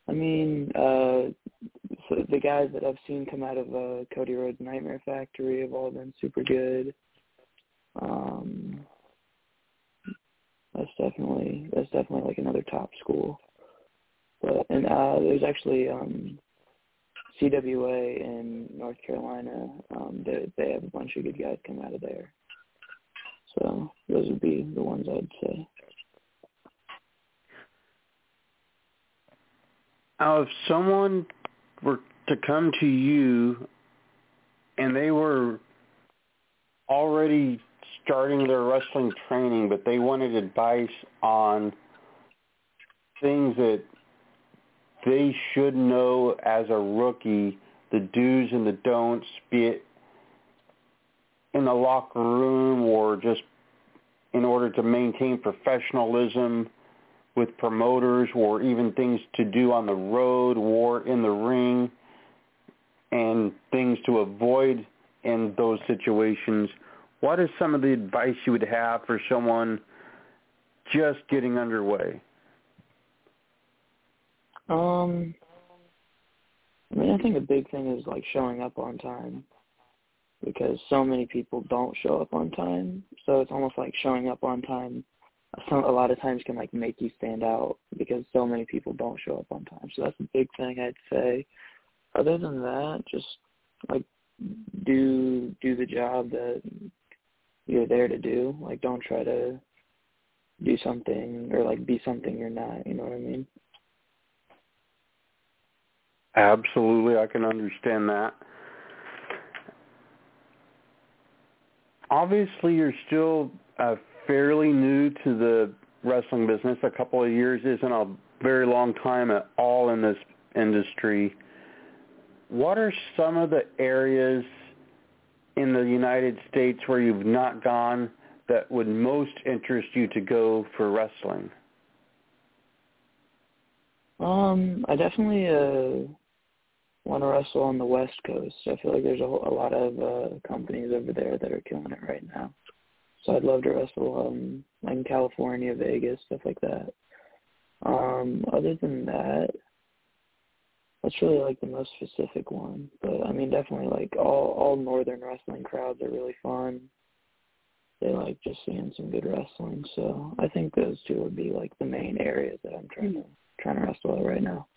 I mean, uh, the guys that I've seen come out of uh, Cody Rhodes Nightmare Factory have all been super good. Um, that's definitely that's definitely like another top school. But and uh, there's actually um, CWA in North Carolina. Um, they they have a bunch of good guys come out of there. So those would be the ones I'd say. Now, if someone were to come to you and they were already starting their wrestling training, but they wanted advice on things that they should know as a rookie, the do's and the don'ts, be it in the locker room or just in order to maintain professionalism with promoters or even things to do on the road or in the ring and things to avoid in those situations, what is some of the advice you would have for someone just getting underway? Um, I mean, I think a big thing is like showing up on time because so many people don't show up on time. So it's almost like showing up on time some, a lot of times can like make you stand out because so many people don't show up on time. So that's a big thing I'd say. Other than that, just like do do the job that you're there to do. Like don't try to do something or like be something you're not, you know what I mean? Absolutely, I can understand that. Obviously, you're still uh, fairly new to the wrestling business. A couple of years isn't a very long time at all in this industry. What are some of the areas in the United States where you've not gone that would most interest you to go for wrestling? Um, I definitely uh want to wrestle on the West Coast. I feel like there's a, a lot of uh companies over there that are killing it right now. So I'd love to wrestle um like in California, Vegas, stuff like that. Um, other than that, that's really like the most specific one. But I mean definitely like all all northern wrestling crowds are really fun. They like just seeing some good wrestling. So I think those two would be like the main areas that I'm trying to trying to wrestle at right now.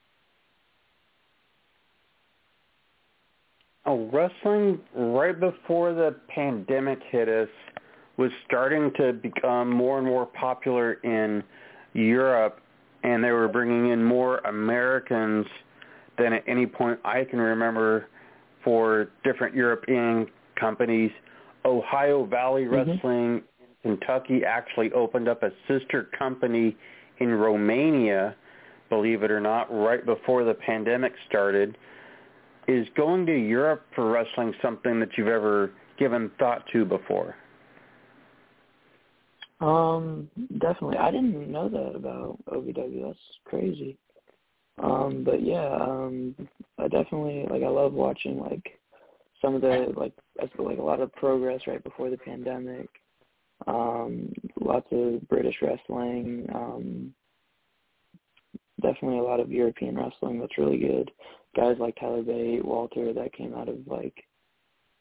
Oh, wrestling right before the pandemic hit us was starting to become more and more popular in Europe, and they were bringing in more Americans than at any point I can remember for different European companies. Ohio Valley mm-hmm. Wrestling in Kentucky actually opened up a sister company in Romania, believe it or not, right before the pandemic started. Is going to Europe for wrestling something that you've ever given thought to before? Um, definitely. I didn't know that about OVW. That's crazy. Um, but yeah, um, I definitely like. I love watching like some of the like like a lot of progress right before the pandemic. Um, lots of British wrestling. Um, definitely a lot of European wrestling that's really good. Guys like Tyler Bate, Walter, that came out of like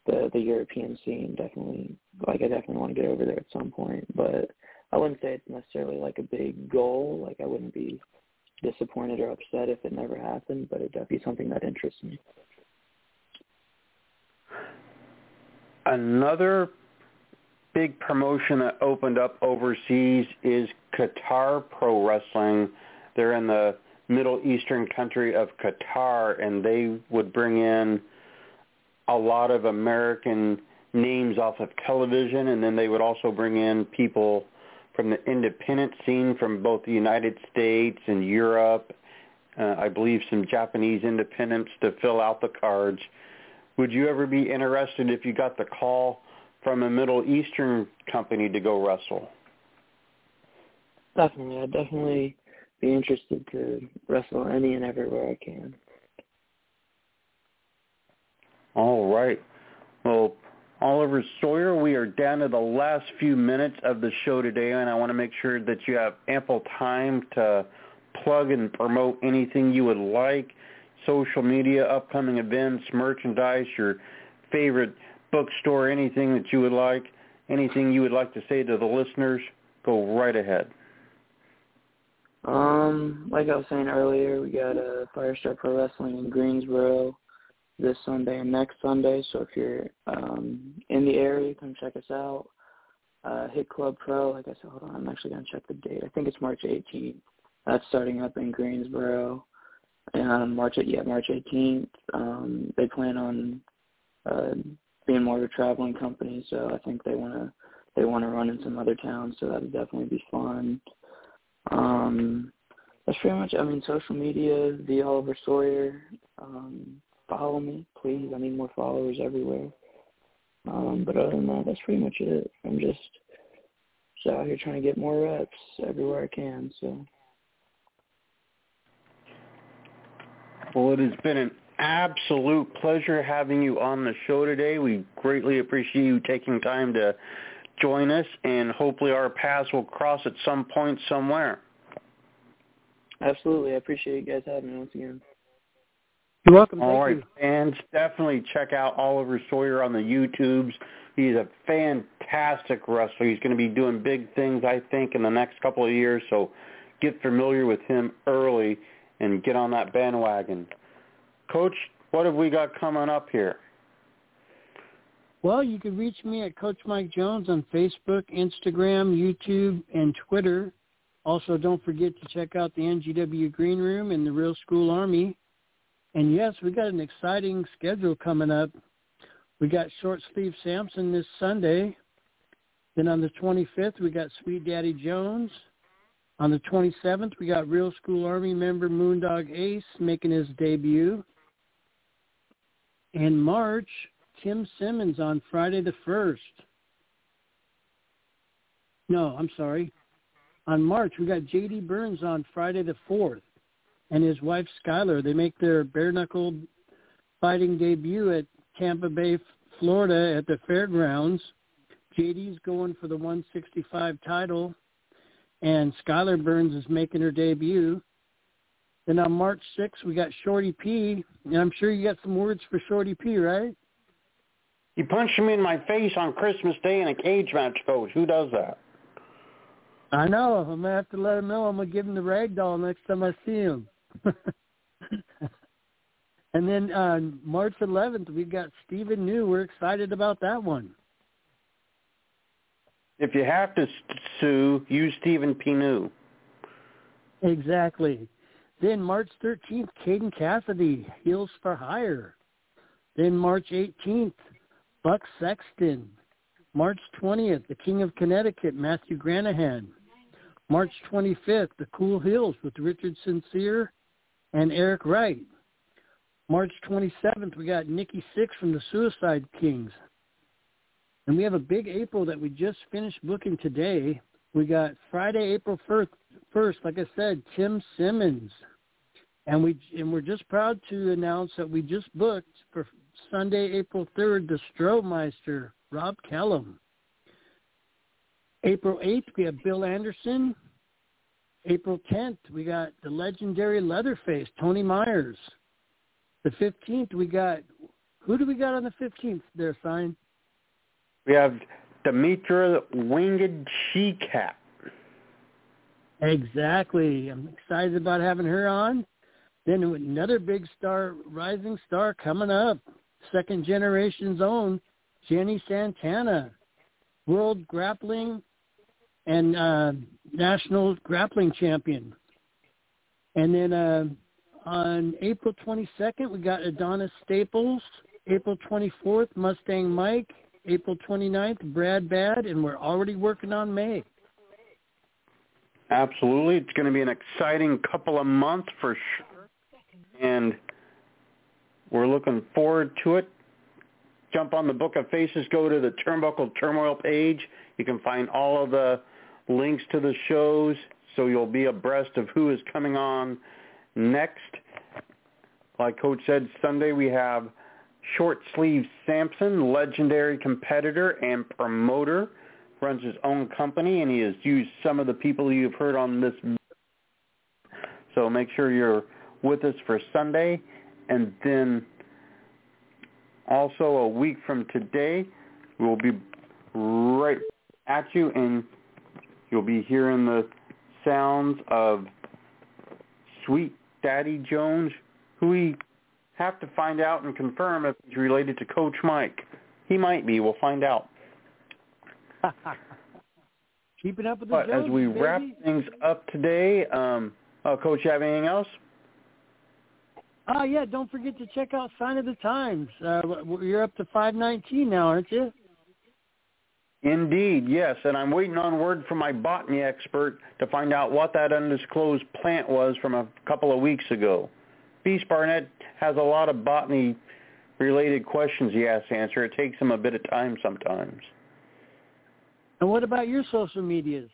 the the European scene definitely like I definitely want to get over there at some point, but I wouldn't say it's necessarily like a big goal. Like I wouldn't be disappointed or upset if it never happened, but it'd be something that interests me. Another big promotion that opened up overseas is Qatar Pro Wrestling. They're in the Middle Eastern country of Qatar, and they would bring in a lot of American names off of television, and then they would also bring in people from the independent scene from both the United States and Europe. Uh, I believe some Japanese independents to fill out the cards. Would you ever be interested if you got the call from a Middle Eastern company to go wrestle? Definitely. I'd definitely be interested to wrestle any and everywhere I can. All right. Well, Oliver Sawyer. We are down to the last few minutes of the show today, and I want to make sure that you have ample time to plug and promote anything you would like, social media, upcoming events, merchandise, your favorite bookstore, anything that you would like, anything you would like to say to the listeners, go right ahead. Um, like I was saying earlier, we got a uh, Firestar Pro Wrestling in Greensboro this Sunday and next Sunday. So if you're um, in the area, come check us out. Uh, Hit Club Pro, like I said, hold on, I'm actually going to check the date. I think it's March 18th. That's starting up in Greensboro. And on March, yeah, March 18th, um, they plan on uh, being more of a traveling company. So I think they want to they want to run in some other towns. So that would definitely be fun. Um, that's pretty much. I mean, social media, the Oliver Sawyer. Um, follow me, please. I need more followers everywhere. Um, but other than that, that's pretty much it. I'm just, just out here trying to get more reps everywhere I can. So. Well, it has been an absolute pleasure having you on the show today. We greatly appreciate you taking time to join us, and hopefully our paths will cross at some point somewhere. Absolutely. I appreciate you guys having me once again. You're welcome. All right, fans, definitely check out Oliver Sawyer on the YouTubes. He's a fantastic wrestler. He's going to be doing big things, I think, in the next couple of years. So get familiar with him early and get on that bandwagon. Coach, what have we got coming up here? Well, you can reach me at Coach Mike Jones on Facebook, Instagram, YouTube, and Twitter. Also, don't forget to check out the NGW Green Room and the Real School Army. And yes, we got an exciting schedule coming up. We got Short Sleeve Sampson this Sunday. Then on the 25th, we got Sweet Daddy Jones. On the 27th, we got Real School Army member Moondog Ace making his debut. In March, Tim Simmons on Friday the 1st. No, I'm sorry. On March, we got J.D. Burns on Friday the 4th and his wife Skylar. They make their bare knuckle fighting debut at Tampa Bay, Florida at the fairgrounds. JD's going for the 165 title, and Skylar Burns is making her debut. Then on March 6th, we got Shorty P, and I'm sure you got some words for Shorty P, right? He punched me in my face on Christmas Day in a cage match, Coach. Who does that? I know. I'm gonna have to let him know. I'm gonna give him the rag doll next time I see him. and then on March 11th, we've got Stephen New. We're excited about that one. If you have to sue, use Stephen P. New. Exactly. Then March 13th, Caden Cassidy, Heels for Hire. Then March 18th, Buck Sexton. March 20th, the King of Connecticut, Matthew Granahan. March 25th, the Cool Hills with Richard Sincere and Eric Wright. March 27th, we got Nikki Six from the Suicide Kings. And we have a big April that we just finished booking today. We got Friday, April 1st, first like I said, Tim Simmons. And we and we're just proud to announce that we just booked for Sunday, April 3rd, the Stromeister, Rob Kellum. April 8th, we have Bill Anderson. April 10th, we got the legendary Leatherface, Tony Myers. The 15th, we got, who do we got on the 15th there, Sign? We have Demetra Winged She-Cat. Exactly. I'm excited about having her on. Then another big star, rising star coming up, second generation's own, Jenny Santana, World Grappling and uh, national grappling champion. And then uh, on April 22nd, we got Adonis Staples. April 24th, Mustang Mike. April 29th, Brad Bad, and we're already working on May. Absolutely. It's going to be an exciting couple of months for sure. And we're looking forward to it. Jump on the Book of Faces, go to the Turnbuckle Turmoil page. You can find all of the links to the shows so you'll be abreast of who is coming on next. Like Coach said, Sunday we have Short Sleeve Sampson, legendary competitor and promoter, runs his own company, and he has used some of the people you've heard on this. So make sure you're with us for Sunday, and then also a week from today, we'll be right at you, and you'll be hearing the sounds of Sweet Daddy Jones, who we have to find out and confirm if he's related to Coach Mike. He might be. We'll find out. Keeping up with the but Joneses, as we baby. wrap things up today, um, uh, Coach, you have anything else? Ah, yeah. Don't forget to check out Sign of the Times. Uh, you're up to 519 now, aren't you? Indeed, yes. And I'm waiting on word from my botany expert to find out what that undisclosed plant was from a couple of weeks ago. Beast Barnett has a lot of botany-related questions he has to answer. It takes him a bit of time sometimes. And what about your social medias?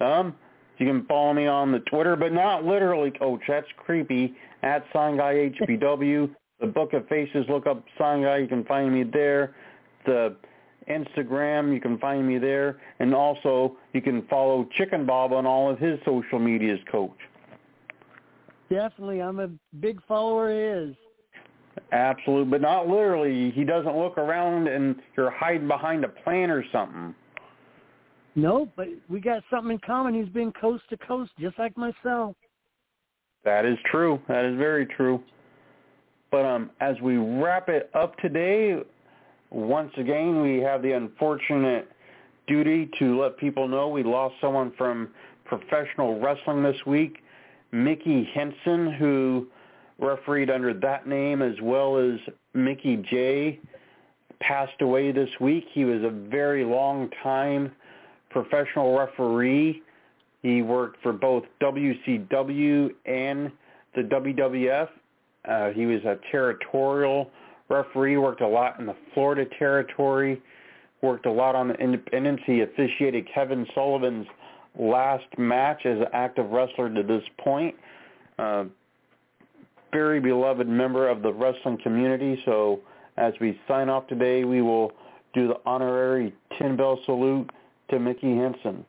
Um, you can follow me on the Twitter, but not literally, Coach. That's creepy. At Sign Guy HBW. the Book of Faces. Look up Sign Guy. You can find me there. The Instagram. You can find me there. And also, you can follow Chicken Bob on all of his social medias, Coach. Definitely. I'm a big follower of his. Absolutely, but not literally. He doesn't look around and you're hiding behind a plant or something. No, but we got something in common. He's been coast to coast, just like myself. That is true. That is very true. But um, as we wrap it up today, once again, we have the unfortunate duty to let people know we lost someone from professional wrestling this week, Mickey Henson, who refereed under that name as well as Mickey Jay, passed away this week. He was a very long time professional referee. He worked for both WCW and the WWF. Uh, he was a territorial referee, worked a lot in the Florida territory, worked a lot on the independence. He officiated Kevin Sullivan's last match as an active wrestler to this point. Uh, very beloved member of the wrestling community. So as we sign off today, we will do the honorary 10 bell salute to Mickey Henson.